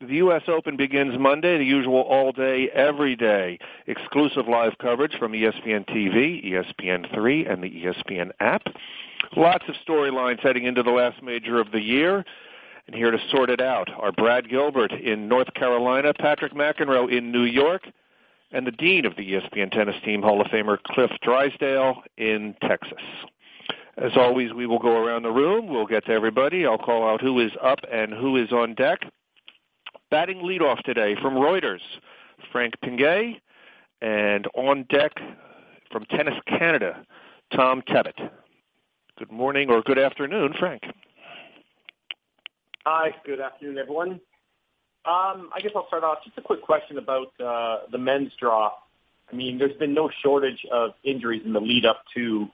The U.S. Open begins Monday, the usual all day, every day. Exclusive live coverage from ESPN TV, ESPN3, and the ESPN app. Lots of storylines heading into the last major of the year. And here to sort it out are Brad Gilbert in North Carolina, Patrick McEnroe in New York, and the dean of the ESPN tennis team, Hall of Famer Cliff Drysdale in Texas. As always, we will go around the room. We'll get to everybody. I'll call out who is up and who is on deck. Batting leadoff today from Reuters, Frank Pingue, and on deck from Tennis Canada, Tom Tebbutt. Good morning or good afternoon, Frank. Hi, good afternoon, everyone. Um, I guess I'll start off. Just a quick question about uh, the men's draw. I mean, there's been no shortage of injuries in the lead up to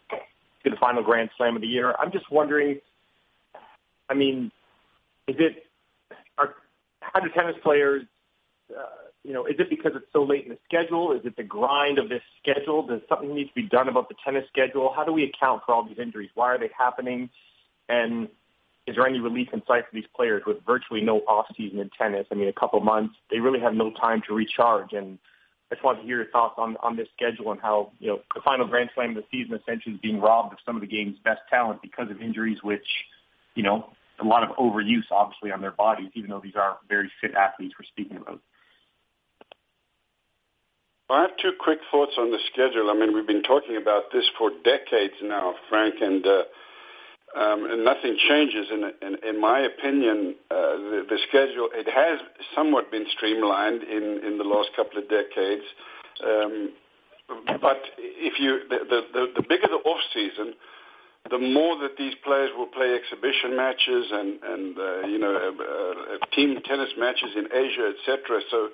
to the final Grand Slam of the year. I'm just wondering. I mean, is it how do tennis players, uh, you know, is it because it's so late in the schedule? Is it the grind of this schedule? Does something need to be done about the tennis schedule? How do we account for all these injuries? Why are they happening? And is there any relief in sight for these players with virtually no off season in tennis? I mean, a couple months, they really have no time to recharge. And I just wanted to hear your thoughts on, on this schedule and how, you know, the final Grand Slam of the season essentially is being robbed of some of the game's best talent because of injuries, which, you know, a lot of overuse, obviously, on their bodies, even though these are very fit athletes we're speaking about. Well, I have two quick thoughts on the schedule. I mean, we've been talking about this for decades now, Frank, and uh, um, and nothing changes. In, in, in my opinion, uh, the, the schedule it has somewhat been streamlined in, in the last couple of decades. Um, but if you the, the, the bigger the off season, the more that these players will play exhibition matches and and uh, you know uh, uh, team tennis matches in Asia, etc. So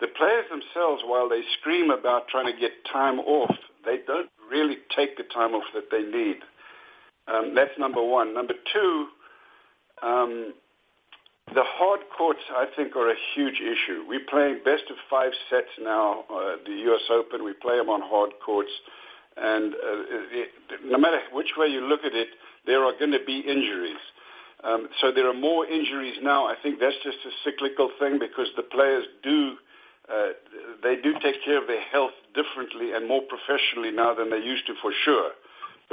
the players themselves, while they scream about trying to get time off, they don't really take the time off that they need. Um, that's number one. Number two, um, the hard courts, I think, are a huge issue. We're playing best of five sets now. Uh, the U.S. Open, we play them on hard courts. And uh, it, no matter which way you look at it, there are going to be injuries. Um, so there are more injuries now. I think that's just a cyclical thing because the players do uh, they do take care of their health differently and more professionally now than they used to, for sure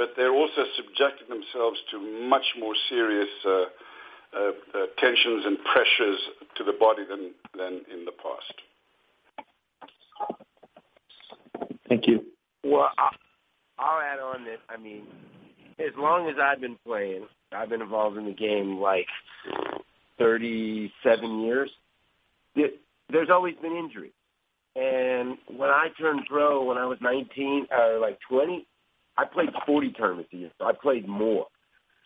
but they're also subjecting themselves to much more serious uh, uh, uh, tensions and pressures to the body than, than in the past. Thank you. Well, I'll add on that. I mean, as long as I've been playing, I've been involved in the game like 37 years. There's always been injuries. And when I turned pro, when I was 19 or like 20, I played 40 tournaments a year, so I played more.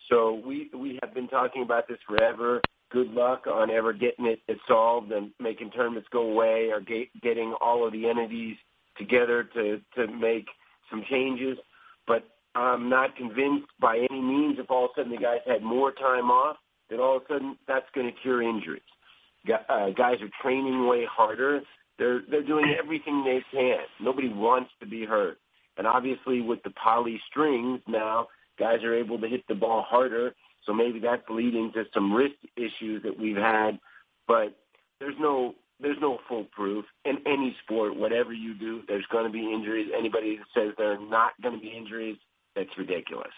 So we we have been talking about this forever. Good luck on ever getting it, it solved and making tournaments go away or get, getting all of the entities together to to make some changes. But I'm not convinced by any means if all of a sudden the guys had more time off that all of a sudden that's going to cure injuries. Uh, guys are training way harder. They're they're doing everything they can. Nobody wants to be hurt. And obviously with the poly strings now, guys are able to hit the ball harder. So maybe that's leading to some wrist issues that we've had. But there's no there's no foolproof in any sport. Whatever you do, there's going to be injuries. Anybody that says there are not going to be injuries, that's ridiculous.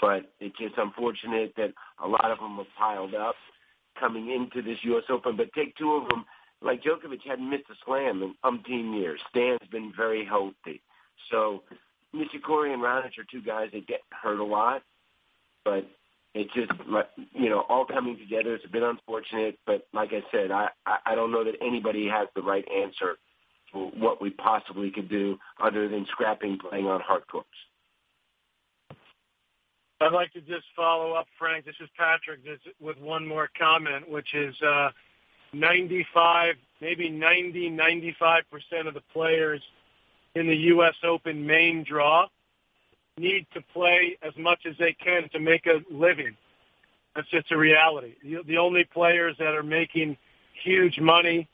But it's just unfortunate that a lot of them are piled up coming into this U.S. Open. But take two of them, like Djokovic hadn't missed a slam in umpteen years. Stan's been very healthy. So Nishikori and Raonic are two guys that get hurt a lot, but it just you know all coming together. It's a bit unfortunate, but like I said, I I don't know that anybody has the right answer for what we possibly could do other than scrapping playing on hard courts. I'd like to just follow up, Frank. This is Patrick, with one more comment, which is uh, 95, maybe 90, 95 percent of the players in the U.S. Open main draw need to play as much as they can to make a living. That's just a reality. The, only players that are making huge money,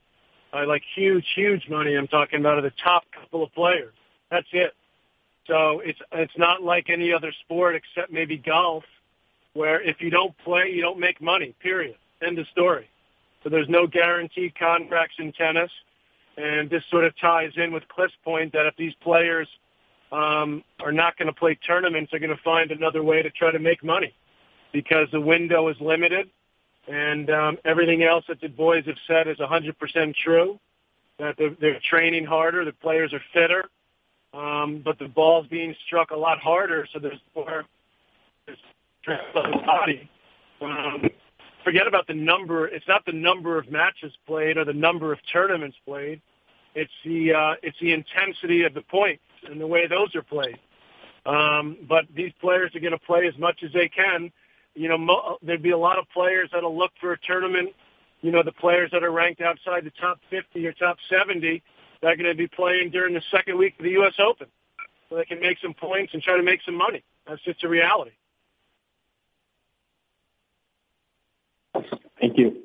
uh, like huge, huge money, I'm talking about are the top couple of players. That's it. So it's it's not like any other sport except maybe golf, where if you don't play, you don't make money. Period. End of story. So there's no guaranteed contracts in tennis. And this sort of ties in with Cliff's point that if these players um, are not going to play tournaments, they're going to find another way to try to make money because the window is limited. And um, everything else that the boys have said is 100% true. That they're, they're training harder, the players are fitter, um, but the ball's being struck a lot harder, so there's more stress on the body. Um, forget about the number. It's not the number of matches played or the number of tournaments played. It's the uh, it's the intensity of the points and the way those are played. Um, but these players are going to play as much as they can. You know, mo- there'd be a lot of players that'll look for a tournament. You know, the players that are ranked outside the top 50 or top 70, that are going to be playing during the second week of the U.S. Open, so they can make some points and try to make some money. That's just a reality. Thank you.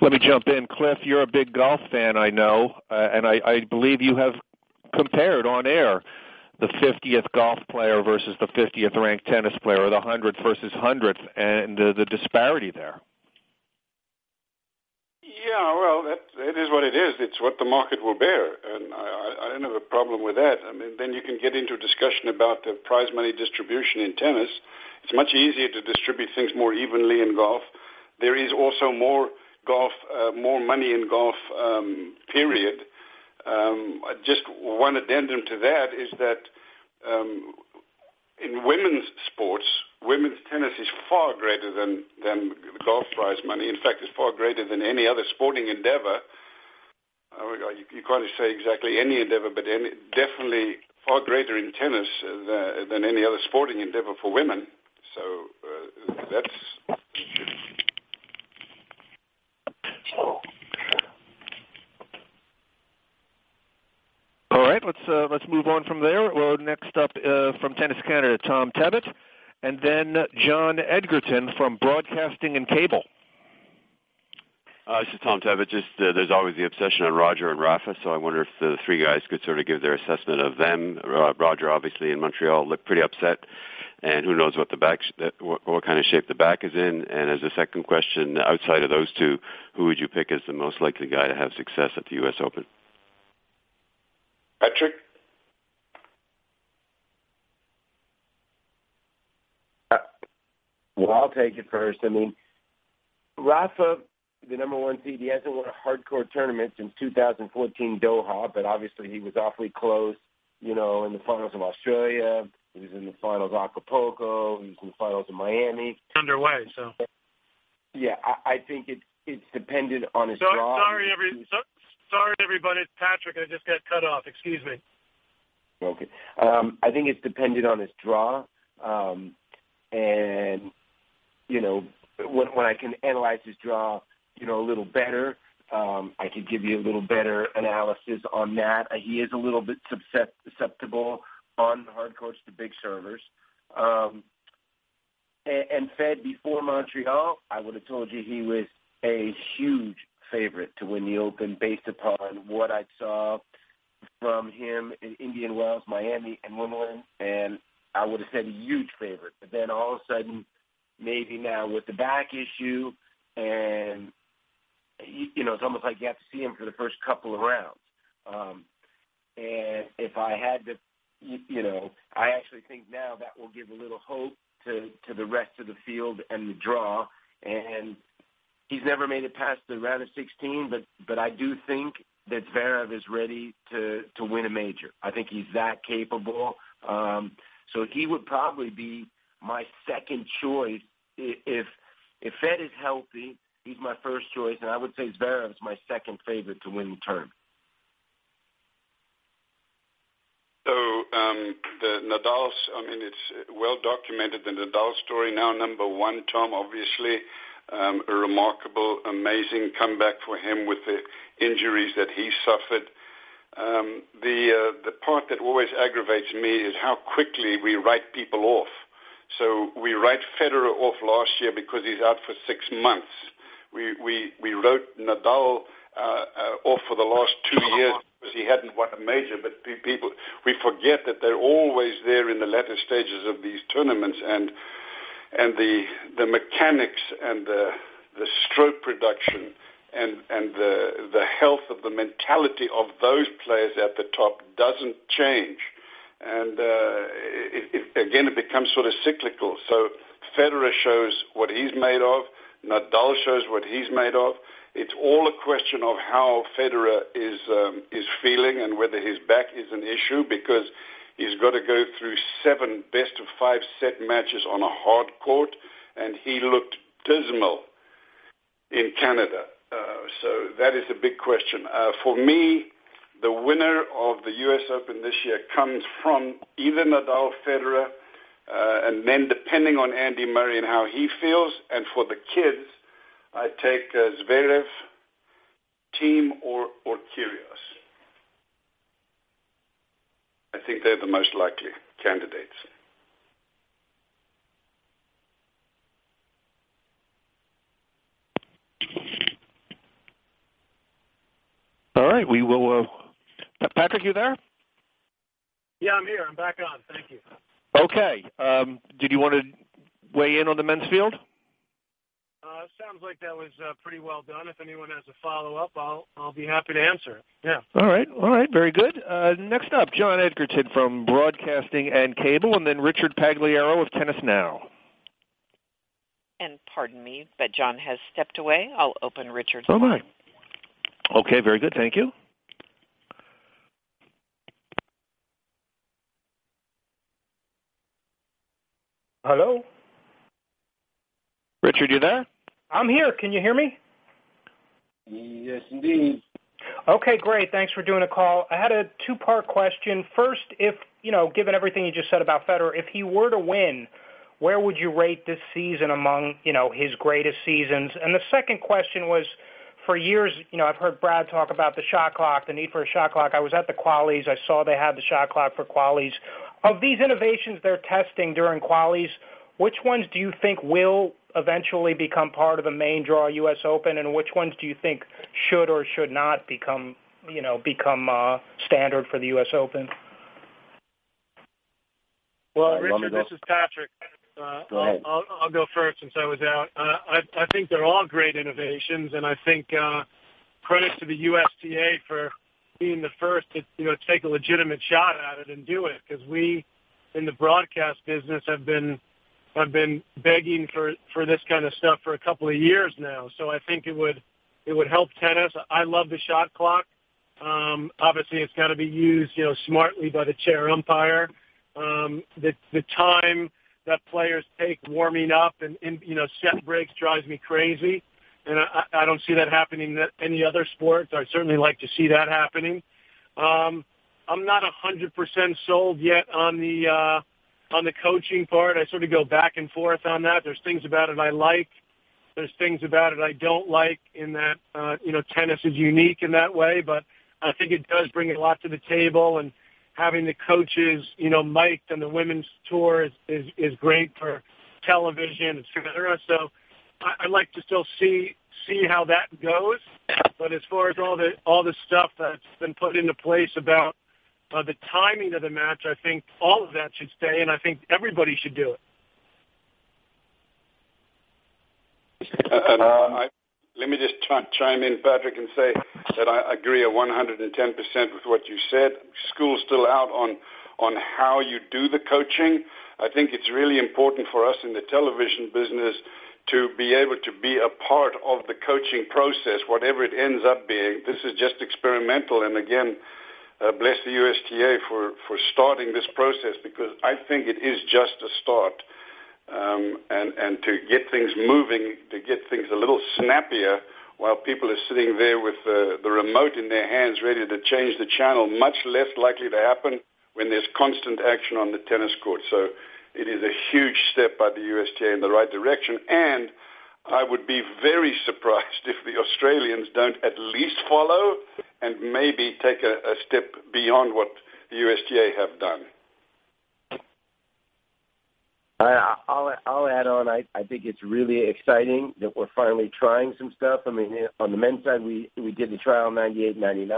Let me jump in. Cliff, you're a big golf fan, I know, uh, and I, I believe you have compared on air the 50th golf player versus the 50th ranked tennis player, or the 100th versus 100th, and uh, the disparity there. Yeah, well, that it is what it is. It's what the market will bear, and I, I don't have a problem with that. I mean, then you can get into a discussion about the prize money distribution in tennis. It's much easier to distribute things more evenly in golf. There is also more golf, uh, more money in golf. Um, period. Um, just one addendum to that is that um, in women's sports, women's tennis is far greater than than golf prize money. In fact, it's far greater than any other sporting endeavor. Uh, you, you can't say exactly any endeavor, but any, definitely far greater in tennis than, than any other sporting endeavor for women. So uh, that's. All right, let's uh, let's move on from there. Well, next up uh, from Tennis Canada, Tom Tebbutt, and then John Eggerton from Broadcasting and Cable. Uh, this is Tom Tebbutt. Just uh, there's always the obsession on Roger and Rafa, so I wonder if the three guys could sort of give their assessment of them. Uh, Roger, obviously in Montreal, looked pretty upset, and who knows what the back, what, what kind of shape the back is in. And as a second question, outside of those two, who would you pick as the most likely guy to have success at the U.S. Open? Patrick? Uh, well, I'll take it first. I mean, Rafa, the number one seed, he hasn't won a hard court tournament since 2014 Doha, but obviously he was awfully close, you know, in the finals of Australia. He was in the finals of Acapulco. He was in the finals of Miami. Underway, so. Yeah, I, I think it's it's dependent on his so, draw. Sorry, every, so, sorry, everybody. It's Patrick. I just got cut off. Excuse me. Okay. Um, I think it's dependent on his draw, um, and you know when when I can analyze his draw, you know a little better. Um, I could give you a little better analysis on that. He is a little bit susceptible on hard courts to big servers. Um, and, and Fed before Montreal, I would have told you he was a huge favorite to win the Open based upon what I saw from him in Indian Wells, Miami, and Wimbledon, and I would have said a huge favorite. But then all of a sudden, maybe now with the back issue, and you know, it's almost like you have to see him for the first couple of rounds. Um, and if I had to, you, you know, I actually think now that will give a little hope to to the rest of the field and the draw. And he's never made it past the round of 16, but but I do think that Zverev is ready to to win a major. I think he's that capable. Um, so he would probably be my second choice if if Fed is healthy. He's my first choice, and I would say Zverev is my second favorite to win the tournament. So um, the Nadal, I mean, it's well documented. The Nadal story now number one. Tom, obviously, um, a remarkable, amazing comeback for him with the injuries that he suffered. Um, the uh, the part that always aggravates me is how quickly we write people off. So we write Federer off last year because he's out for six months. We we we wrote Nadal uh, uh, off for the last two years because he hadn't won a major. But people we forget that they're always there in the latter stages of these tournaments and and the the mechanics and the the stroke production and and the the health of the mentality of those players at the top doesn't change, and uh, it, it, again it becomes sort of cyclical. So Federer shows what he's made of, Nadal shows what he's made of. It's all a question of how Federer is um, is feeling and whether his back is an issue because he's got to go through seven best of five set matches on a hard court, and he looked dismal in Canada. Uh, so that is a big question. Uh, for me, the winner of the U.S. Open this year comes from either Nadal, Federer, uh, and then depending on Andy Murray and how he feels, and for the kids, I take uh, Zverev, Thiem, or or Kyrgios. I think they're the most likely candidates. All right, we will. Uh, Patrick, you there? Yeah, I'm here. I'm back on. Thank you. Okay. Um, did you want to weigh in on the men's field? Uh, sounds like that was uh, pretty well done. If anyone has a follow up, I'll I'll be happy to answer. Yeah. All right. All right. Very good. Uh, next up, John Eggerton from Broadcasting and Cable, and then Richard Pagliaro of Tennis Now. And pardon me, but John has stepped away. I'll open Richard's. Oh my. Okay. Very good. Thank you. Hello? Richard, you there? I'm here. Can you hear me? Yes, indeed. Okay, great. Thanks for doing a call. I had a two-part question. First, if, you know, given everything you just said about Federer, if he were to win, where would you rate this season among, you know, his greatest seasons? And the second question was, for years, you know, I've heard Brad talk about the shot clock, the need for a shot clock. I was at the qualies. I saw they had the shot clock for qualies. Of these innovations they're testing during qualies, which ones do you think will eventually become part of the main draw U.S. Open, and which ones do you think should or should not become, you know, become uh, standard for the U.S. Open? Well, Richard, this is Patrick. Uh, Go I'll. I'll, I'll go first since I was out. Uh, I, I think they're all great innovations, and I think uh, credit to the USTA for being the first to you know take a legitimate shot at it and do it because we in the broadcast business have been have been begging for for this kind of stuff for a couple of years now. So I think it would it would help tennis. I love the shot clock. Um, obviously, it's got to be used you know smartly by the chair umpire. Um, the the time that players take warming up and, and you know set breaks drives me crazy, and I, I don't see that happening in any other sports. I'd certainly like to see that happening. Um, I'm not a hundred percent sold yet on the uh, on the coaching part. I sort of go back and forth on that. There's things about it I like. There's things about it I don't like. In that uh, you know tennis is unique in that way, but I think it does bring a lot to the table and having the coaches, you know, mic'd on the women's tour is, is, is great for television, et cetera. So I, I'd like to still see see how that goes. But as far as all the all the stuff that's been put into place about uh, the timing of the match, I think all of that should stay, and I think everybody should do it. Uh, and I, let me just ch- chime in, Patrick, and say that I agree 110% with what you said. School's still out on on how you do the coaching. I think it's really important for us in the television business to be able to be a part of the coaching process, whatever it ends up being. This is just experimental, and again, uh, bless the USTA for for starting this process because I think it is just a start um, and and to get things moving, to get things a little snappier, while people are sitting there with the, the remote in their hands, ready to change the channel. Much less likely to happen when there's constant action on the tennis court. So it is a huge step by the USTA in the right direction, and I would be very surprised if the Australians don't at least follow and maybe take a, step beyond what the USTA have done. I'll add on. I think it's really exciting that we're finally trying some stuff. I mean, eh, on the men's side, we we did the trial '98, '99,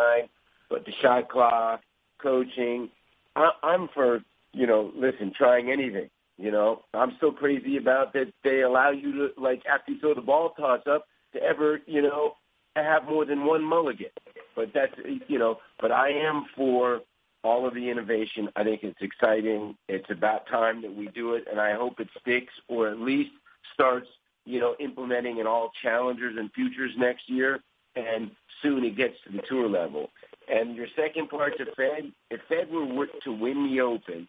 but the shot clock, coaching. I'm for you know, listen, trying anything. You know, I'm still crazy about that they allow you to like after you throw the ball toss up to ever, you know, have more than one mulligan. But that's you know, but I am for all of the innovation. I think it's exciting. It's about time that we do it, and I hope it sticks or at least starts, you know, implementing in all challengers and futures next year, and soon it gets to the tour level. And your second part to Fed, if Fed were to win the Open,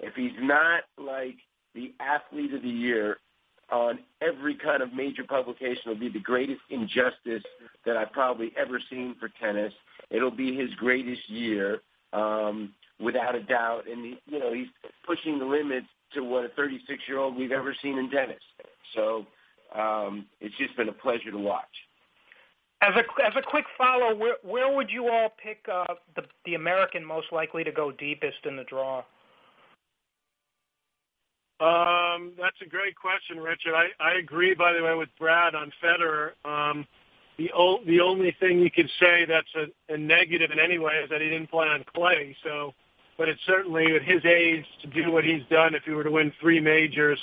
if he's not like the athlete of the year on every kind of major publication, it'll be the greatest injustice that I've probably ever seen for tennis. It'll be his greatest year, um, without a doubt. And you know, he's pushing the limits to what a 36 year old we've ever seen in tennis. So um, it's just been a pleasure to watch. As a as a quick follow, where where would you all pick uh, the the American most likely to go deepest in the draw? Um, that's a great question, Richard. I, I agree, by the way, with Brad on Federer. Um, the o- the only thing you could say that's a, a negative in any way is that he didn't play on clay. So, but it's certainly at his age to do what he's done, if he were to win three majors,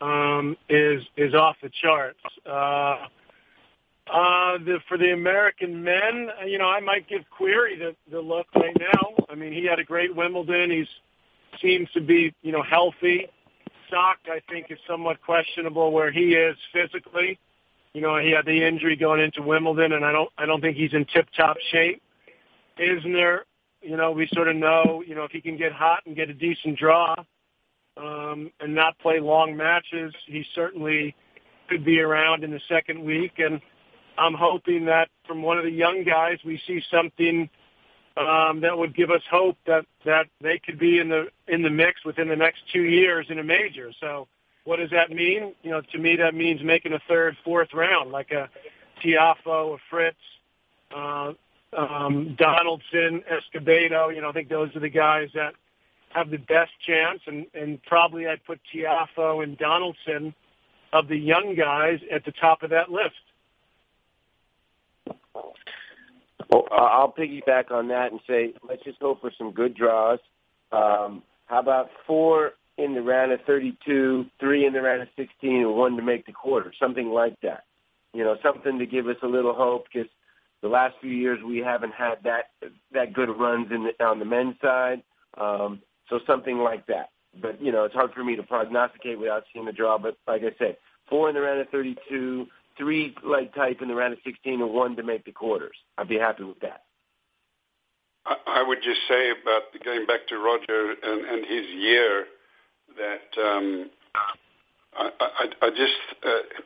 um, is is off the charts. Uh, uh, the, for the American men, you know, I might give Querrey the, the look right now. I mean, he had a great Wimbledon. He's seems to be, you know, healthy. Sock, I think, is somewhat questionable where he is physically. You know, he had the injury going into Wimbledon, and I don't, I don't think he's in tip-top shape. Isner, you know, we sort of know, you know, if he can get hot and get a decent draw, um, and not play long matches, he certainly could be around in the second week. And I'm hoping that from one of the young guys, we see something um, that would give us hope that that they could be in the in the mix within the next two years in a major. So, what does that mean? You know, to me, that means making a third, fourth round, like a Tiafoe, a Fritz, uh, um, Donaldson, Escobedo. You know, I think those are the guys that have the best chance, and and probably I'd put Tiafoe and Donaldson of the young guys at the top of that list. Well, I'll piggyback on that and say let's just hope for some good draws. Um, how about four in the round of 32, three in the round of 16, and one to make the quarter, something like that. You know, something to give us a little hope because the last few years we haven't had that that good runs in the, on the men's side. Um, so something like that. But you know, it's hard for me to prognosticate without seeing the draw. But like I said, four in the round of 32, three leg type in the round of 16 and one to make the quarters. I'd be happy with that. I would just say about going back to Roger and, and his year that um, I, I, I just uh,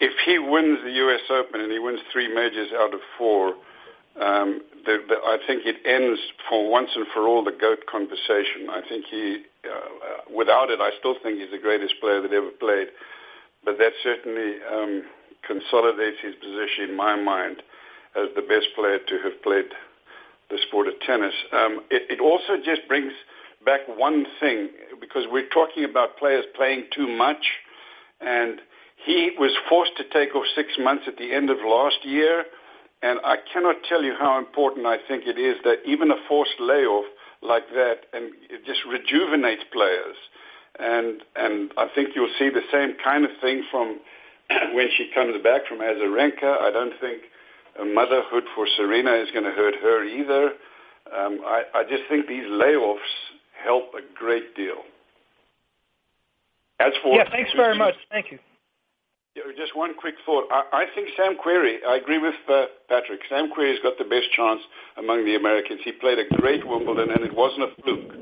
if he wins the U.S. Open and he wins three majors out of four, um, the, the, I think it ends for once and for all the goat conversation. I think he, uh, without it, I still think he's the greatest player that ever played. But that certainly um, consolidates his position in my mind as the best player to have played the sport of tennis. Um, it, it also just brings back one thing because we're talking about players playing too much, and he was forced to take off six months at the end of last year. And I cannot tell you how important I think it is that even a forced layoff like that and it just rejuvenates players. And and I think you'll see the same kind of thing from when she comes back from Azarenka. I don't think motherhood for Serena is going to hurt her either. Um, I, I just think these layoffs help a great deal. As for yeah, thanks very much. Thank you. Just one quick thought. I, I think Sam Querrey, I agree with uh, Patrick. Sam Querrey's got the best chance among the Americans. He played a great Wimbledon, and it wasn't a fluke.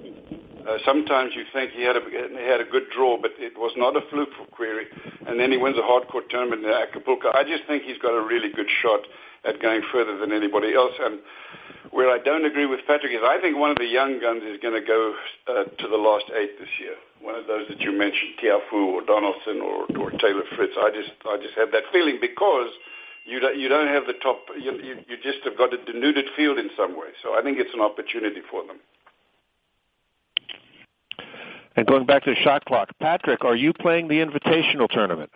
Uh, sometimes you think he had a he had a good draw, but it was not a fluke for Querrey. And then he wins a hard court tournament in Acapulco. I just think he's got a really good shot at going further than anybody else. And where I don't agree with Patrick is I think one of the young guns is going to go uh, to the last eight this year. One of those that you mentioned, Tiafoe or Donaldson or, or Taylor Fritz. I just I just have that feeling because you don't, you don't have the top. You, you, you just have got a denuded field in some way. So I think it's an opportunity for them. And going back to the shot clock, Patrick, are you playing the invitational tournament?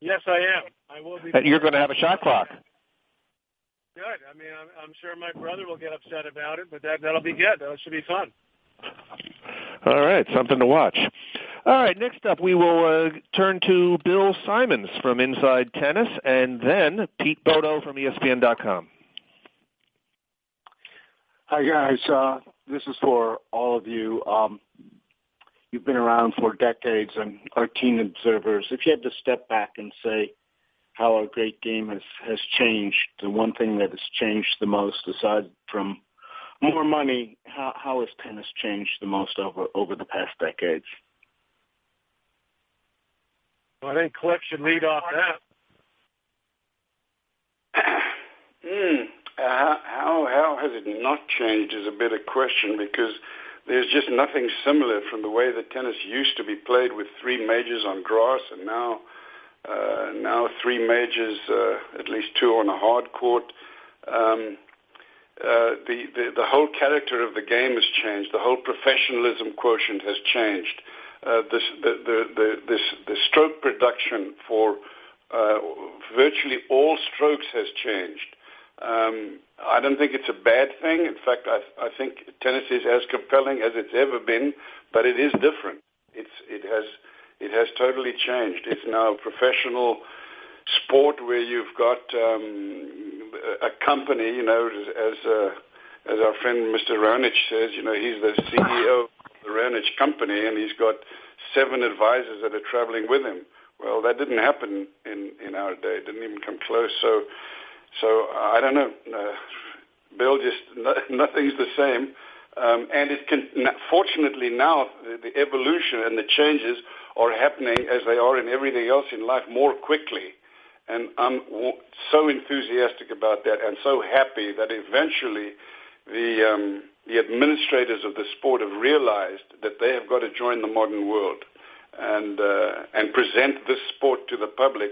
Yes, I am. I will be. And you're going to have a shot clock. Good. I mean, I'm, I'm sure my brother will get upset about it, but that that'll be good. That should be fun. All right, something to watch. All right, next up we will uh, turn to Bill Simons from Inside Tennis and then Pete Bodo from ESPN.com. Hi, guys. Uh, this is for all of you. Um, you've been around for decades and are keen observers. If you had to step back and say how our great game has, has changed, the one thing that has changed the most, aside from more money, how, how has tennis changed the most over, over the past decades? Well, I think Cliff should lead off that. mm, how, how, how has it not changed is a better question because there's just nothing similar from the way that tennis used to be played with three majors on grass and now uh, now three majors, uh, at least two on a hard court. Um, uh, the, the the whole character of the game has changed. The whole professionalism quotient has changed. Uh, this, the, the, this, the stroke production for uh, virtually all strokes has changed. Um, I don't think it's a bad thing. In fact, I, I think tennis is as compelling as it's ever been, but it is different. It's, it has it has totally changed. It's now a professional sport where you've got um, a company, you know, as uh, as our friend Mr. Raonic says, you know, he's the CEO of the Raonic company, and he's got seven advisors that are traveling with him. Well, that didn't happen in in our day. It didn't even come close. So so I don't know. Uh, Bill, just no, nothing's the same. Um, and it can, fortunately now, the, the evolution and the changes are happening as they are in everything else in life more quickly. And I'm so enthusiastic about that and so happy that eventually the, um, the administrators of the sport have realized that they have got to join the modern world and, uh, and present this sport to the public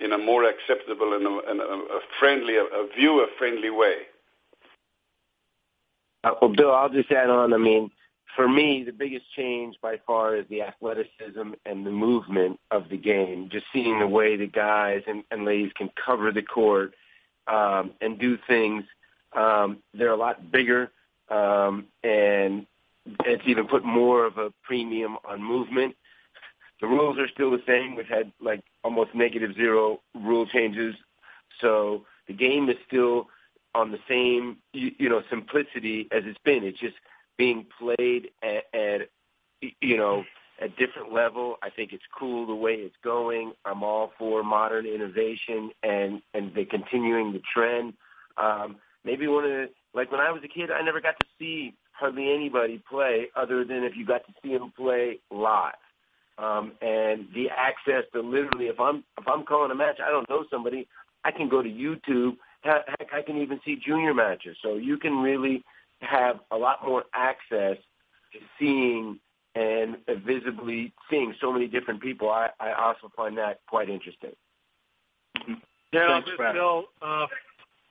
in a more acceptable and a, and a friendly, a viewer-friendly way. Uh, well, Bill, I'll just add on. I mean, for me, the biggest change by far is the athleticism and the movement of the game. Just seeing the way the guys and, and ladies can cover the court um, and do things. Um, they're a lot bigger, um, and it's even put more of a premium on movement. The rules are still the same. We've had like almost negative zero rule changes. So the game is still on the same, you, you know, simplicity as it's been. It's just being played at, at, you know, a different level. I think it's cool the way it's going. I'm all for modern innovation and, and the continuing the trend. Um, maybe one of the, like when I was a kid, I never got to see hardly anybody play other than if you got to see them play live um, and the access to literally, if I'm if I'm calling a match, I don't know somebody, I can go to YouTube. Heck, I can even see junior matches. So you can really have a lot more access to seeing and visibly seeing so many different people. I, I also find that quite interesting. Yeah, I'll just, Bill, uh,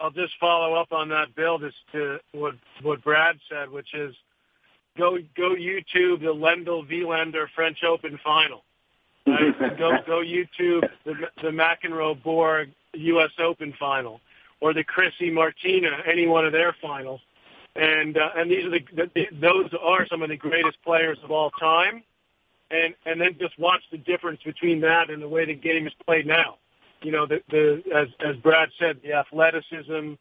I'll just follow up on that, Bill, just to what what Brad said, which is go go YouTube the Lendl Wilander French Open final. Right? go go YouTube the the McEnroe Borg U.S. Open final, or the Chrissy Martina any one of their finals, and uh, and these are the, the those are some of the greatest players of all time, and and then just watch the difference between that and the way the game is played now. You know the the as as Brad said the athleticism,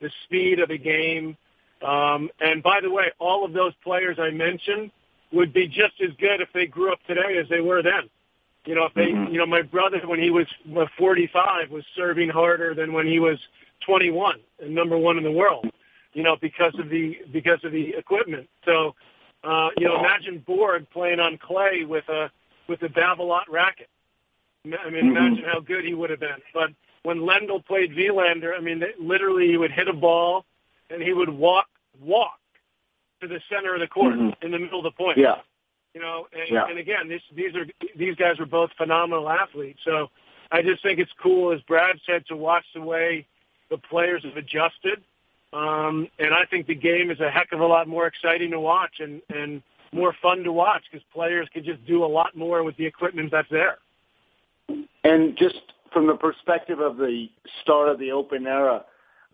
the speed of the game um, and by the way, all of those players I mentioned would be just as good if they grew up today as they were then. You know, if they, mm-hmm. you know, my brother when he was 45 was serving harder than when he was 21 and number one in the world. You know, because of the because of the equipment. So, uh, you know, imagine Borg playing on clay with a with a Babolat racket. I mean, mm-hmm. imagine how good he would have been. But when Lendl played Wilander, I mean, literally he would hit a ball and he would walk walk to the center of the court mm-hmm. in the middle of the point. Yeah. You know, and, yeah. and again, this, these are these guys are both phenomenal athletes. So I just think it's cool, as Brad said, to watch the way the players have adjusted. Um, and I think the game is a heck of a lot more exciting to watch and, and more fun to watch because players can just do a lot more with the equipment that's there. And just from the perspective of the start of the open era,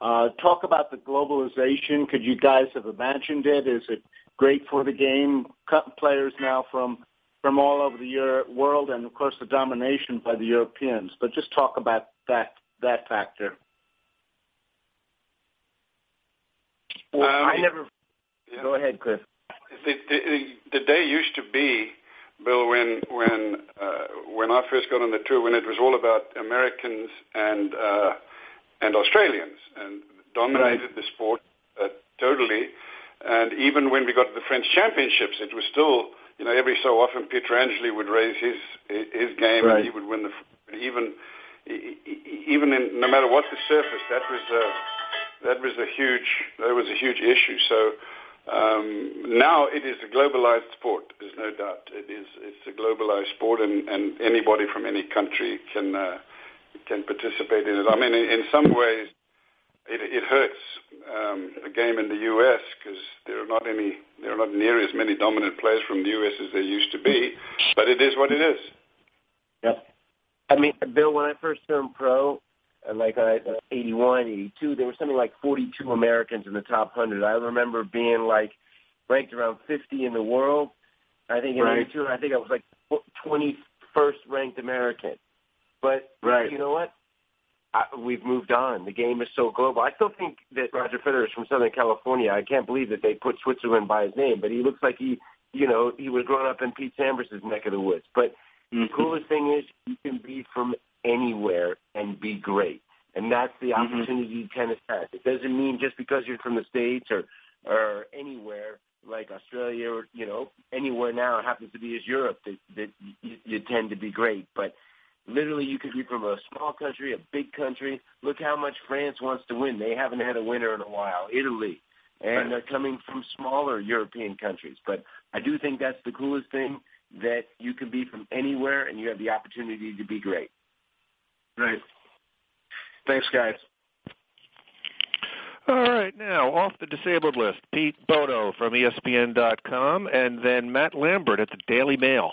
uh, talk about the globalization. Could you guys have imagined it? Is it great for the game. Cut players now from from all over the Euro- world, and of course the domination by the Europeans. But just talk about that that factor. Well, Um, I never. yeah. Go ahead, Cliff. The, the, the day used to be, Bill, when when uh, when I first got on the tour, when it was all about Americans and uh, and Australians, and dominated the sport uh, totally. And even when we got to the French Championships, it was still, you know, every so often Pietrangeli would raise his his game Right. and he would win the. Even even in no matter what the surface, that was a that was a huge that was a huge issue. So. Um, now it is a globalized sport. There's no doubt. It is. It's a globalized sport, and, and anybody from any country can uh, can participate in it. I mean, in, in some ways, it, it hurts um, the game in the U.S. because there are not any, there are not near as many dominant players from the U.S. as there used to be. But it is what it is. Yep. I mean, Bill, when I first turned pro, uh, like uh, 81, 82, there were something like 42 Americans in the top 100. I remember being like ranked around 50 in the world. I think in Right. 82, I think I was like 21st ranked American. But Right. you know what? I, we've moved on. The game is so global. I still think that Roger Federer is from Southern California. I can't believe that they put Switzerland by his name, but he looks like he, you know, he was growing up in Pete Sampras' neck of the woods. But the coolest thing is you can be from anywhere and be great. And that's the Mhm. opportunity tennis has. It doesn't mean just because you're from the States or, or anywhere like Australia or, you know, anywhere now it happens to be as Europe that, that you, you tend to be great. But literally you could be from a small country, a big country. Look how much France wants to win. They haven't had a winner in a while. Italy. And Right. they're coming from smaller European countries. But I do think that's the coolest thing that you can be from anywhere and you have the opportunity to be great. Right. Thanks, guys. All right, now off the disabled list, Pete Bodo from ESPN.com, and then Matt Lambert at the Daily Mail.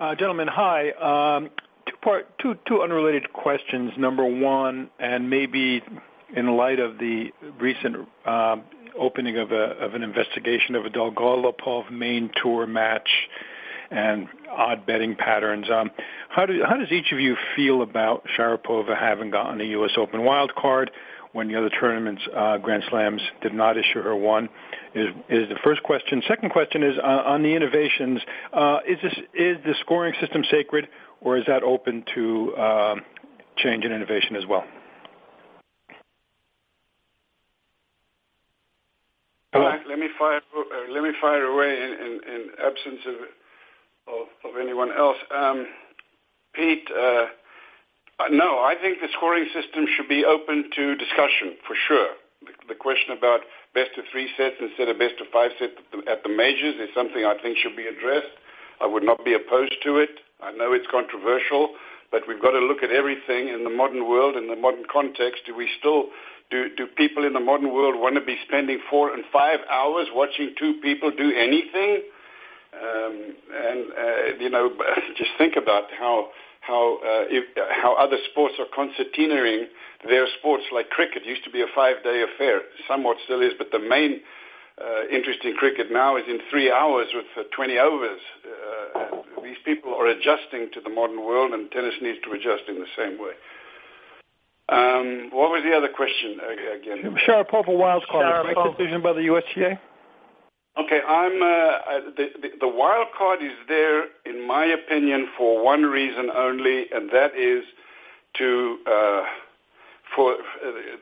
Uh, gentlemen, hi. Um, two part, two two unrelated questions. Number one, and maybe in light of the recent um, opening of a of an investigation of a Dolgopolov main tour match and odd betting patterns, um, how do how does each of you feel about Sharapova having gotten a U.S. Open wild card? when the other tournaments, uh, Grand Slams, did not issue her one? Is is the first question. Second question is uh, on the innovations. Uh, is this is the scoring system sacred, or is that open to uh, change and innovation as well? All right, let me fire. Uh, let me fire away in, absence of, anyone else. Um, Pete. Uh, no, I think the scoring system should be open to discussion for sure. The, question about best of three sets instead of best of five sets at the majors is something I think should be addressed. I would not be opposed to it. I know it's controversial, but we've got to look at everything in the modern world, in the modern context. Do we still do, do people in the modern world want to be spending four and five hours watching two people do anything? Um, and uh, you know, just think about how how uh, if, how other sports are concertinaing their sports. Like cricket used to be a five-day affair, somewhat still is, but the main uh, interest in cricket now is in three hours with uh, 20 overs. Uh, these people are adjusting to the modern world, and tennis needs to adjust in the same way. Um, what was the other question uh, again? Sharapova wild card, Sharapova. right decision by the USTA? Okay, I'm uh, the, the the wild card is there, in my opinion, for one reason only, and that is to uh, for uh,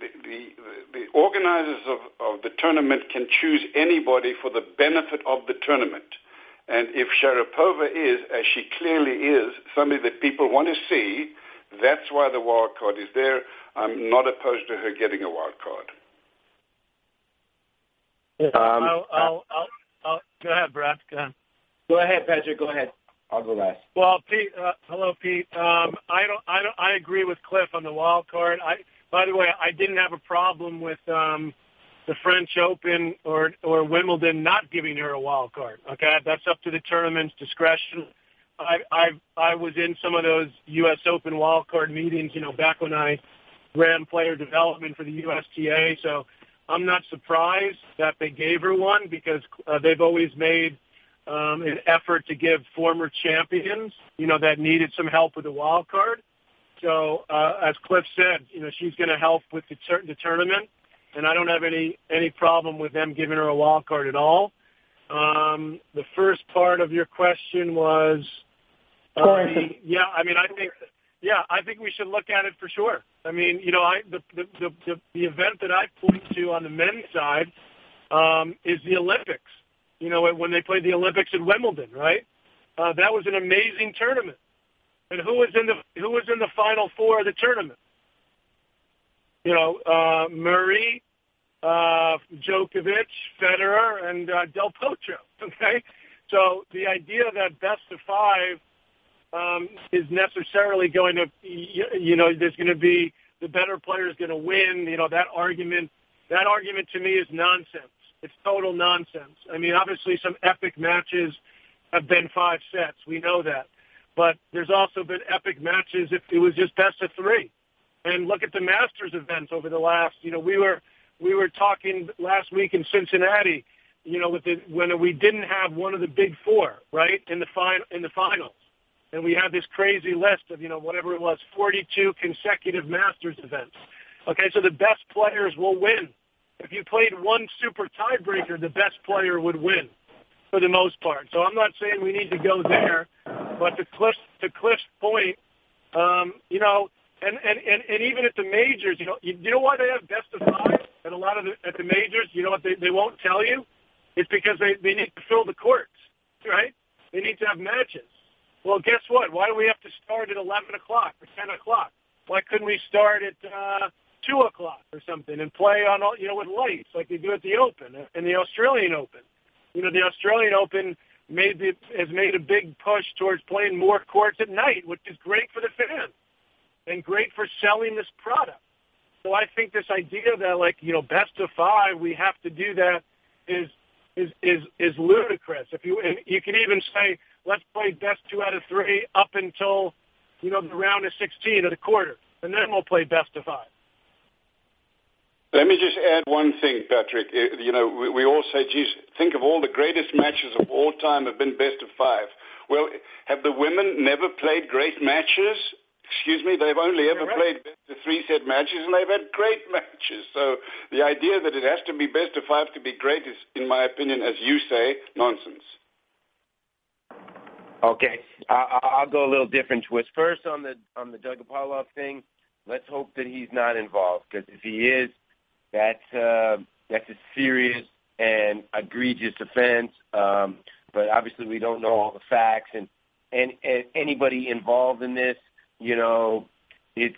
the, the the organizers of, of the tournament can choose anybody for the benefit of the tournament. And if Sharapova is, as she clearly is, somebody that people want to see, that's why the wild card is there. I'm not opposed to her getting a wild card. Um, I'll, I'll, I'll, I'll, go ahead, Brad. Go ahead. go ahead, Patrick. Go ahead. I'll go last. Well, Pete. Uh, hello, Pete. Um, I don't. I don't. I agree with Cliff on the wild card. I. By the way, I didn't have a problem with um, the French Open or or Wimbledon not giving her a wild card. Okay, that's up to the tournament's discretion. I I I was in some of those U.S. Open wild card meetings. You know, back when I ran player development for the USTA. So I'm not surprised that they gave her one because uh, they've always made um, an effort to give former champions, you know, that needed some help with the wild card. So uh, as Cliff said, you know, she's going to help with the, tur- the tournament, and I don't have any any problem with them giving her a wild card at all. Um, the first part of your question was, uh, the, yeah, I mean, I think, yeah, I think we should look at it for sure. I mean, you know, I the the the, the, the event that I point to on the men's side um, is the Olympics. You know, when they played the Olympics in Wimbledon, right? Uh, that was an amazing tournament. And who was in the who was in the final four of the tournament? You know, uh, Murray, uh, Djokovic, Federer, and uh, Del Potro. Okay, so the idea that best of five um, is necessarily going to, you know, there's going to be the better player is going to win. You know, that argument, that argument to me is nonsense. It's total nonsense. I mean, obviously some epic matches have been five sets. We know that. But there's also been epic matches if it was just best of three. And look at the Masters events over the last, you know, we were, we were talking last week in Cincinnati, you know, with the, when we didn't have one of the big four, right, in the final, in the finals and we had this crazy list of, you know, whatever it was, 42 consecutive Masters events. Okay, so the best players will win. If you played one super tiebreaker, the best player would win for the most part. So I'm not saying we need to go there, but to Cliff's, to Cliff's point, um, you know, and, and, and, and even at the majors, you know, you, you know why they have best of five at a lot of the, at the majors? You know what they, they won't tell you? It's because they, they need to fill the courts, right? They need to have matches. Well, guess what? Why do we have to start at 11 o'clock or 10 o'clock? Why couldn't we start at uh, 2 o'clock or something and play on, all, you know, with lights like they do at the Open and the Australian Open? You know, the Australian Open made the, has made a big push towards playing more courts at night, which is great for the fans and great for selling this product. So I think this idea that like, you know, best of five, we have to do that is, is, is, is ludicrous. If you, you can even say, let's play best two out of three up until, you know, the round of 16 of the quarter. And then we'll play best of five. Let me just add one thing, Patrick. Uh, you know, we, we all say, geez, think of all the greatest matches of all time have been best of five. Well, have the women never played great matches? Excuse me, they've only ever right. played best of three set matches and they've had great matches. So the idea that it has to be best of five to be great is, in my opinion, as you say, nonsense. Okay, I, I'll go a little different twist. First on the on the Doug Apolloff thing, let's hope that he's not involved because if he is, that's uh, that's a serious and egregious offense. Um, but obviously, we don't know all the facts, and, and and anybody involved in this, you know, it's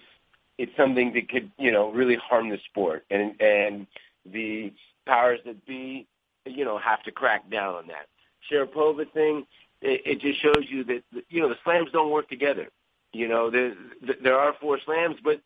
it's something that could you know really harm the sport, and and the powers that be, you know, have to crack down on that. Sharapova thing, it, it just shows you that you know the slams don't work together. You know, there there are four slams, but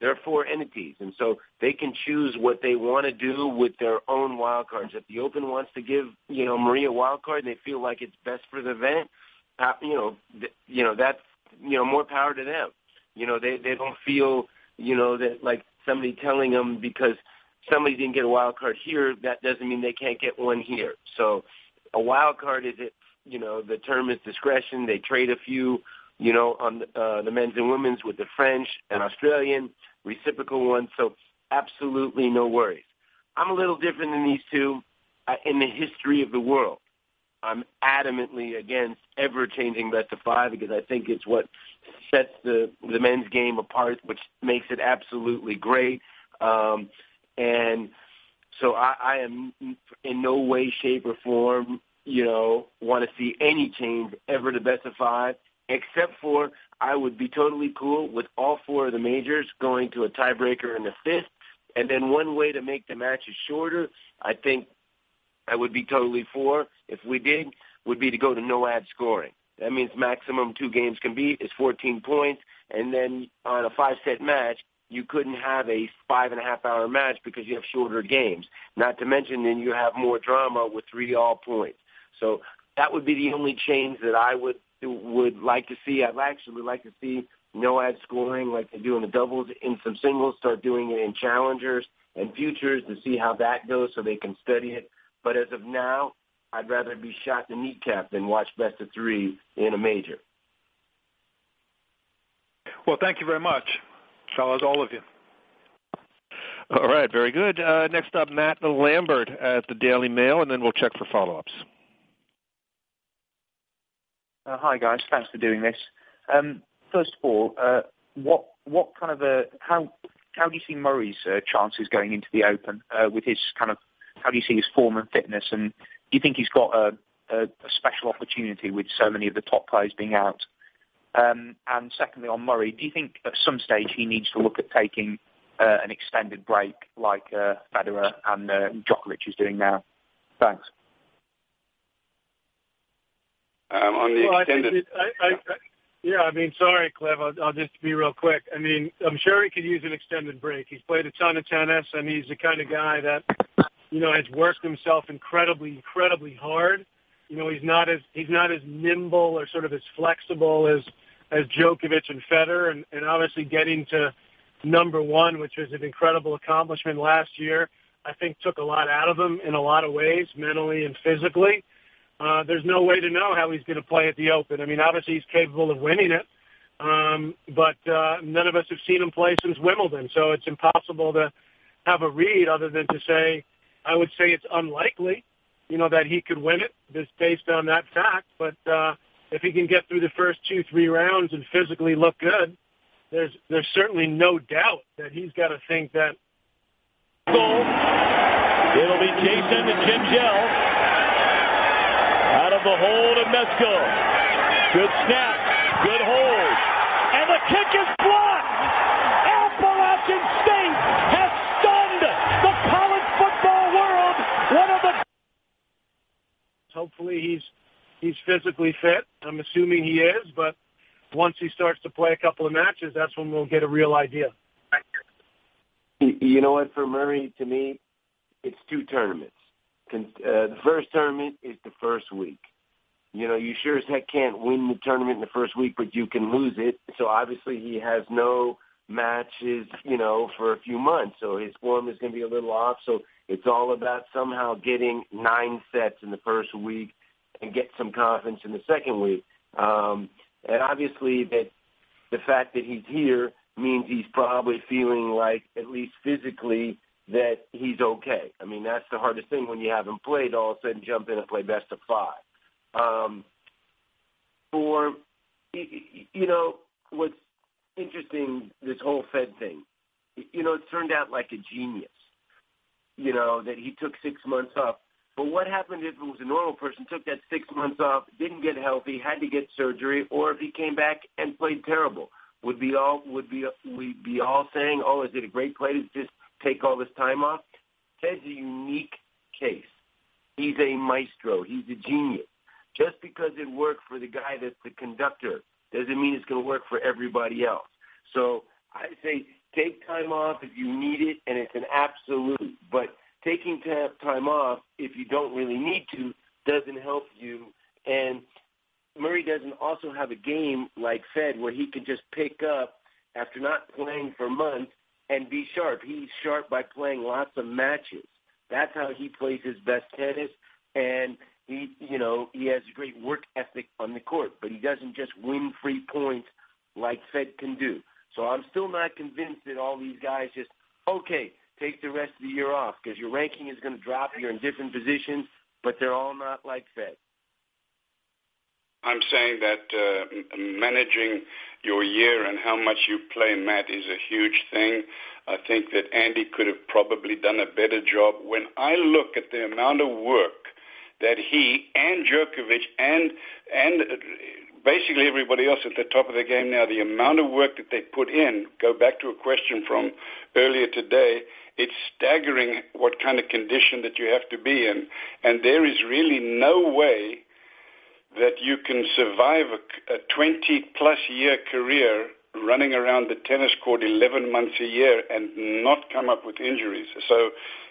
there are four entities, and so they can choose what they want to do with their own wild cards. If the Open wants to give you know Maria a wild card, and they feel like it's best for the event. Uh, you know, th- you know that's you know more power to them. You know, they they don't feel you know that like somebody telling them because somebody didn't get a wild card here, that doesn't mean they can't get one here. So a wild card is it you know, the term is discretion. They trade a few, you know, on uh, the men's and women's with the French and Australian reciprocal ones. So absolutely no worries. I'm a little different than these two uh, in the history of the world. I'm adamantly against ever changing best of five because I think it's what sets the the men's game apart, which makes it absolutely great. Um, and so I, I am in no way, shape, or form you know, want to see any change ever to best of five, except for I would be totally cool with all four of the majors going to a tiebreaker in the fifth. And then one way to make the matches shorter, I think I would be totally for, if we did, would be to go to no ad scoring. That means maximum two games can beat is 14 points. And then on a five set match, you couldn't have a five and a half hour match because you have shorter games. Not to mention then you have more drama with three all points. So that would be the only change that I would would like to see. I'd actually like to see no ad scoring like they do in the doubles in some singles, start doing it in challengers and futures to see how that goes so they can study it. But as of now, I'd rather be shot in the kneecap than watch best of three in a major. Well, thank you very much, fellas, all of you. All right, very good. Uh, next up, Matt Lambert at the Daily Mail, and then we'll check for follow-ups. Uh, hi, guys. Thanks for doing this. Um, first of all, uh, what what kind of a how how do you see Murray's uh, chances going into the Open uh, with his kind of how do you see his form and fitness, and do you think he's got a, a, a special opportunity with so many of the top players being out? Um, and secondly, on Murray, do you think at some stage he needs to look at taking uh, an extended break like uh, Federer and Djokovic is doing now? Thanks. Um, on the well, extended, I I, I, yeah, I mean, sorry, Cliff. I'll, I'll just be real quick. I mean, I'm sure he could use an extended break. He's played a ton of tennis, and he's the kind of guy that, you know, has worked himself incredibly, incredibly hard. You know, he's not as he's not as nimble or sort of as flexible as as Djokovic and Federer, and, and obviously getting to number one, which was an incredible accomplishment last year, I think took a lot out of him in a lot of ways, mentally and physically. Uh, there's no way to know how he's going to play at the Open. I mean, obviously he's capable of winning it, um, but uh, none of us have seen him play since Wimbledon, so it's impossible to have a read other than to say, I would say it's unlikely, you know, that he could win it just based on that fact. But uh, if he can get through the first two, three rounds and physically look good, there's there's certainly no doubt that he's got to think that. Goal. It'll be Jason Gingell out of the hole to Mesko. Good snap, good hold, and the kick is blocked. Appalachian State has stunned the college football world. One of the hopefully he's he's physically fit. I'm assuming he is, but once he starts to play a couple of matches, that's when we'll get a real idea. You know what? For Murray, to me, it's two tournaments. Uh, the first tournament is the first week. You know, you sure as heck can't win the tournament in the first week, but you can lose it. So obviously he has no matches, you know, for a few months. So his form is going to be a little off. So it's all about somehow getting nine sets in the first week and get some confidence in the second week. Um, and obviously that the fact that he's here means he's probably feeling like, at least physically, that he's okay. I mean, that's the hardest thing when you haven't played, all of a sudden jump in and play best of five. Um, for, you know, what's interesting, this whole Fed thing, you know, it turned out like a genius, you know, that he took six months off. But what happened if it was a normal person, took that six months off, didn't get healthy, had to get surgery, or if he came back and played terrible? Would be all would be we be all saying, "Oh, is it a great play to just take all this time off?" Fed's a unique case. He's a maestro. He's a genius. Just because it worked for the guy that's the conductor doesn't mean it's going to work for everybody else. So I say take time off if you need it, and it's an absolute. But taking time off if you don't really need to doesn't help you. And Murray doesn't also have a game like Fed where he can just pick up after not playing for months and be sharp. He's sharp by playing lots of matches. That's how he plays his best tennis. And he, you know, he has a great work ethic on the court, but he doesn't just win free points like Fed can do. So I'm still not convinced that all these guys just, okay, take the rest of the year off because your ranking is going to drop. You're in different positions, but they're all not like Fed. I'm saying that uh, managing your year and how much you play, Matt, is a huge thing. I think that Andy could have probably done a better job. When I look at the amount of work that he and Djokovic and and basically everybody else at the top of the game now, the amount of work that they put in, go back to a question from earlier today, it's staggering what kind of condition that you have to be in. And there is really no way that you can survive a, a 20 plus year career running around the tennis court 11 months a year and not come up with injuries. So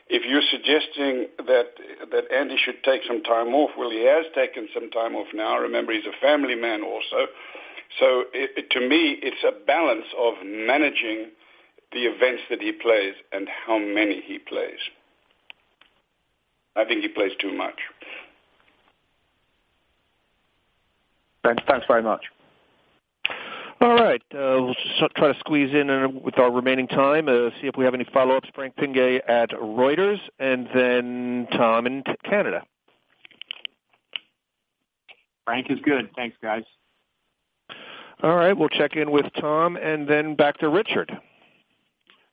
if you're suggesting that that Andy should take some time off, well, he has taken some time off now. Remember, he's a family man also. So it, it, to me, it's a balance of managing the events that he plays and how many he plays. I think he plays too much. Thanks, thanks very much. All right. Uh, we'll just try to squeeze in uh, with our remaining time, uh, see if we have any follow-ups. Frank Pingue at Reuters, and then Tom in t- Canada. Frank is good. Thanks, guys. All right. We'll check in with Tom, and then back to Richard.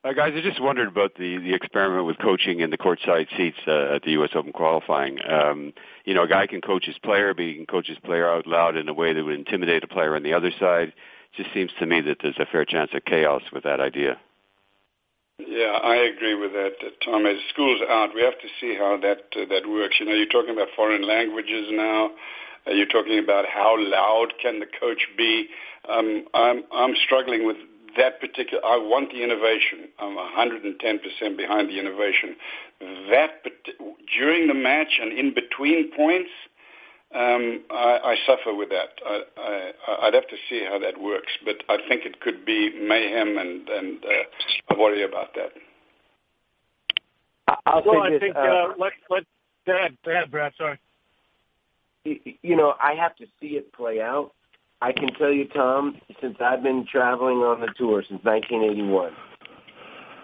Uh, guys, I just wondered about the, the experiment with coaching in the courtside seats uh, at the U.S. Open qualifying. Um, you know, a guy can coach his player, but he can coach his player out loud in a way that would intimidate a player on the other side. It just seems to me that there's a fair chance of chaos with that idea. Yeah, I agree with that, uh, Tom. As school's out, we have to see how that uh, that works. You know, you're talking about foreign languages now. Uh, you're talking about how loud can the coach be. Um, I'm I'm struggling with that particular, I want the innovation. I'm 110% behind the innovation. That during the match and in between points, um, I, I suffer with that. I, I, I'd have to see how that works, but I think it could be mayhem, and and uh, I worry about that. I'll well, say I this, think uh, uh, let let go ahead, go ahead, Brad. Sorry. you know, I have to see it play out. I can tell you, Tom, since I've been traveling on the tour since 1981,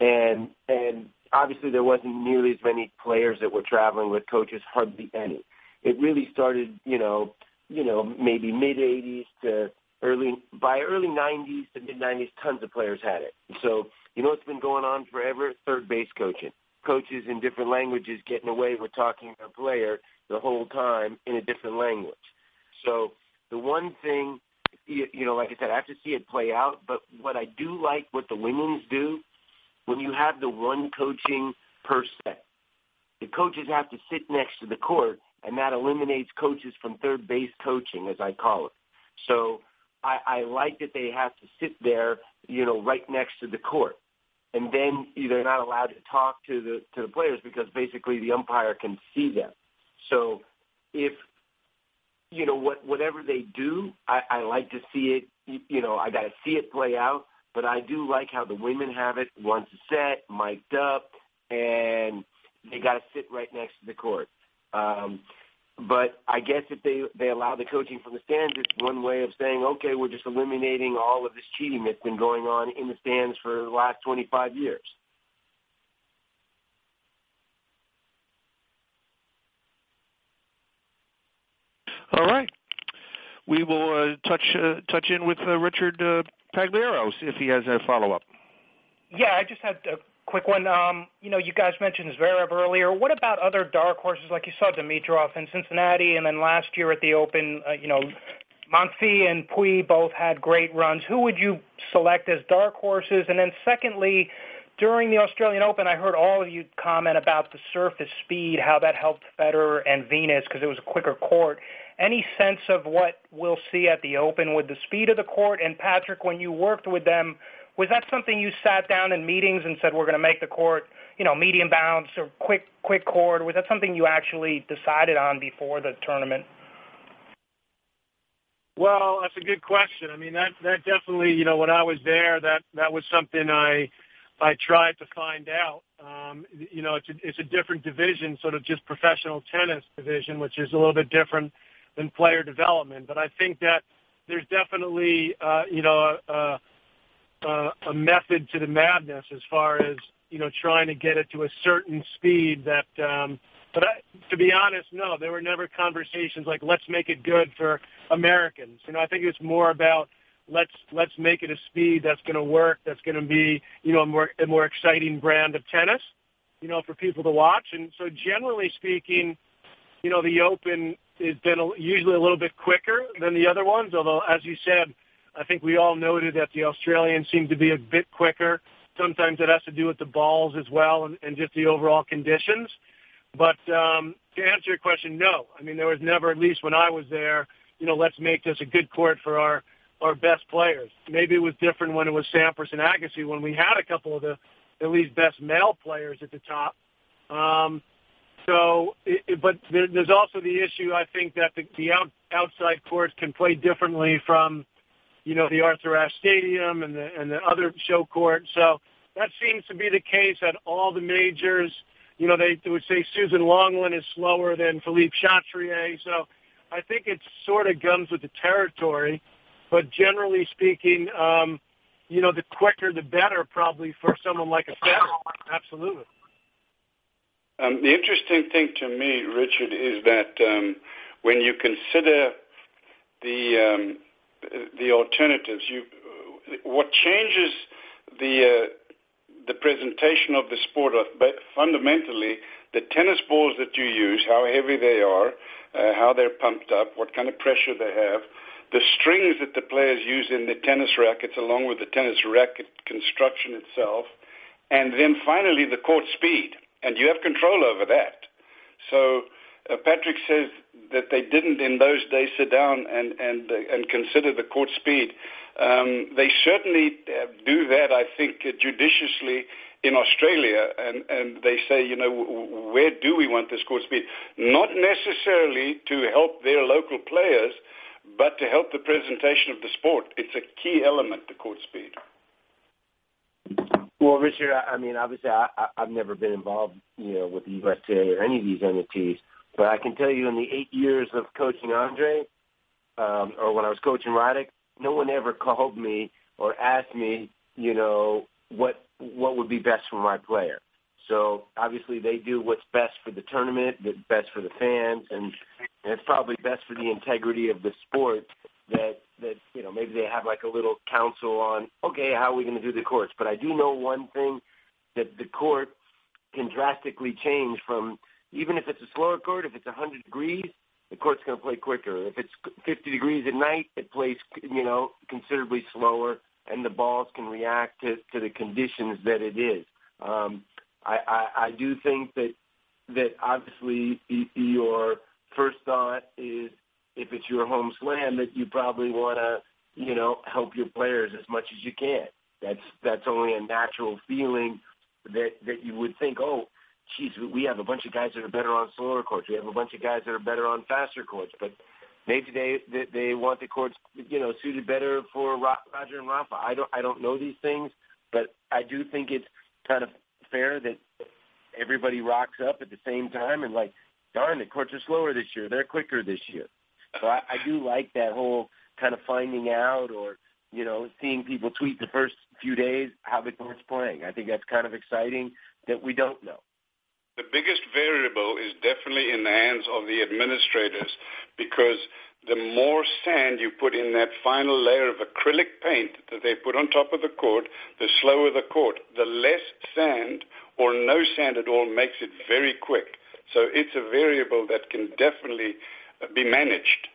and and obviously there wasn't nearly as many players that were traveling with coaches, hardly any. It really started, you know, you know, maybe mid 80s to early by early 90s to mid 90s, tons of players had it. So you know, it's been going on forever. Third base coaching, coaches in different languages getting away with talking to a player the whole time in a different language. So the one thing, you, you know, like I said, I have to see it play out. But what I do like, what the women's do, when you have the one coaching per set, the coaches have to sit next to the court, and that eliminates coaches from third base coaching, as I call it. So I, I like that they have to sit there, you know, right next to the court. And then they're not allowed to talk to the to the players because basically the umpire can see them. So if you know what whatever they do, I, I like to see it. You, know, I got to see it play out. But I do like how the women have it once set, mic'd up, and they got to sit right next to the court. Um, but I guess if they they allow the coaching from the stands, it's one way of saying, okay, we're just eliminating all of this cheating that's been going on in the stands for the last 25 years. All right. We will uh, touch uh, touch in with uh, Richard uh, Pagliaro if he has a follow up. Yeah, I just had a quick one. Um, you know, you guys mentioned Zverev earlier. What about other dark horses like you saw Dimitrov in Cincinnati, and then last year at the Open? Uh, you know, Monfils and Pouille both had great runs. Who would you select as dark horses? And then secondly, during the Australian Open, I heard all of you comment about the surface speed, how that helped Federer and Venus because it was a quicker court. Any sense of what we'll see at the Open with the speed of the court? And Patrick, when you worked with them, was that something you sat down in meetings and said we're going to make the court, you know, medium bounce or quick quick court? Was that something you actually decided on before the tournament? Well, that's a good question. I mean, that that definitely, you know, when I was there, that that was something I I tried to find out. Um, you know, it's a, it's a different division, sort of just professional tennis division, which is a little bit different than player development. But I think that there's definitely, uh, you know, a, a method to the madness as far as you know trying to get it to a certain speed that. Um, but I, to be honest, no, there were never conversations like let's make it good for Americans. You know, I think it's more about let's let's make it a speed that's going to work, that's going to be you know a more a more exciting brand of tennis, you know, for people to watch. And so generally speaking, you know, the Open has been a, usually a little bit quicker than the other ones. Although, as you said, I think we all noted that the Australians seem to be a bit quicker. Sometimes it has to do with the balls as well and, and just the overall conditions. But um, to answer your question, no. I mean, there was never, at least when I was there, you know, let's make this a good court for our our best players. Maybe it was different when it was Sampras and Agassi when we had a couple of the at least best male players at the top. Um, so, it, it, but there, there's also the issue. I think that the, the out, outside courts can play differently from you know, the Arthur Ashe Stadium and the and the other show court. So that seems to be the case at all the majors. You know, they, they would say Suzanne Lenglen is slower than Philippe Chatrier. So I think it sort of comes with the territory. But generally speaking, um, you know, the quicker the better probably for someone like a Federer. Absolutely. Um, the interesting thing to me, Richard, is that um, when you consider the um, the alternatives, you what changes the uh, the presentation of the sport are fundamentally the tennis balls that you use, how heavy they are, uh, how they're pumped up, what kind of pressure they have, the strings that the players use in the tennis rackets, along with the tennis racket construction itself, and then finally the court speed, and you have control over that. So uh, Patrick says that they didn't in those days sit down and and uh, and consider the court speed. Um, they certainly uh, do that, I think, uh, judiciously in Australia, and, and they say, you know, where do we want this court speed? Not necessarily to help their local players, but to help the presentation of the sport. It's a key element, the court speed. Well, Richard, I mean, obviously, I, I, I've never been involved, you know, with the USTA or any of these entities, but I can tell you, in the eight years of coaching Andre, um, or when I was coaching Roddick, no one ever called me or asked me, you know, what what would be best for my player. So obviously they do what's best for the tournament, best for the fans, and, and it's probably best for the integrity of the sport that that you know maybe they have like a little council on okay how are we going to do the courts. But I do know one thing that the court can drastically change from even if it's a slower court, if it's 100 degrees, the court's going to play quicker. If it's 50 degrees at night, it plays, you know, considerably slower, and the balls can react to, to the conditions that it is. Um, I, I, I do think that that obviously your first thought is if it's your home slam that you probably want to, you know, help your players as much as you can. That's that's only a natural feeling that that you would think, oh, geez, we have a bunch of guys that are better on slower courts. We have a bunch of guys that are better on faster courts. But maybe they they, they want the courts, you know, suited better for Roger and Rafa. I don't I don't know these things, but I do think it's kind of fair that everybody rocks up at the same time and like, darn, the courts are slower this year. They're quicker this year. So I, I do like that whole kind of finding out or you know seeing people tweet the first few days how the court's playing. I think that's kind of exciting that we don't know. The biggest variable is definitely in the hands of the administrators because the more sand you put in that final layer of acrylic paint that they put on top of the court, the slower the court. The less sand or no sand at all makes it very quick. So it's a variable that can definitely be managed.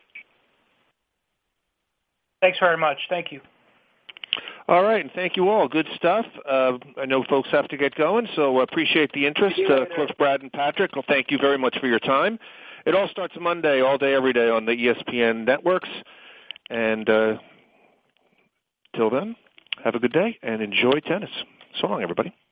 Thanks very much. Thank you. All right, and thank you all. Good stuff. Uh, I know folks have to get going, so appreciate the interest. Uh, Cliff, Brad, and Patrick, well, thank you very much for your time. It all starts Monday, all day, every day on the ESPN networks. And uh, till then, have a good day and enjoy tennis. So long, everybody.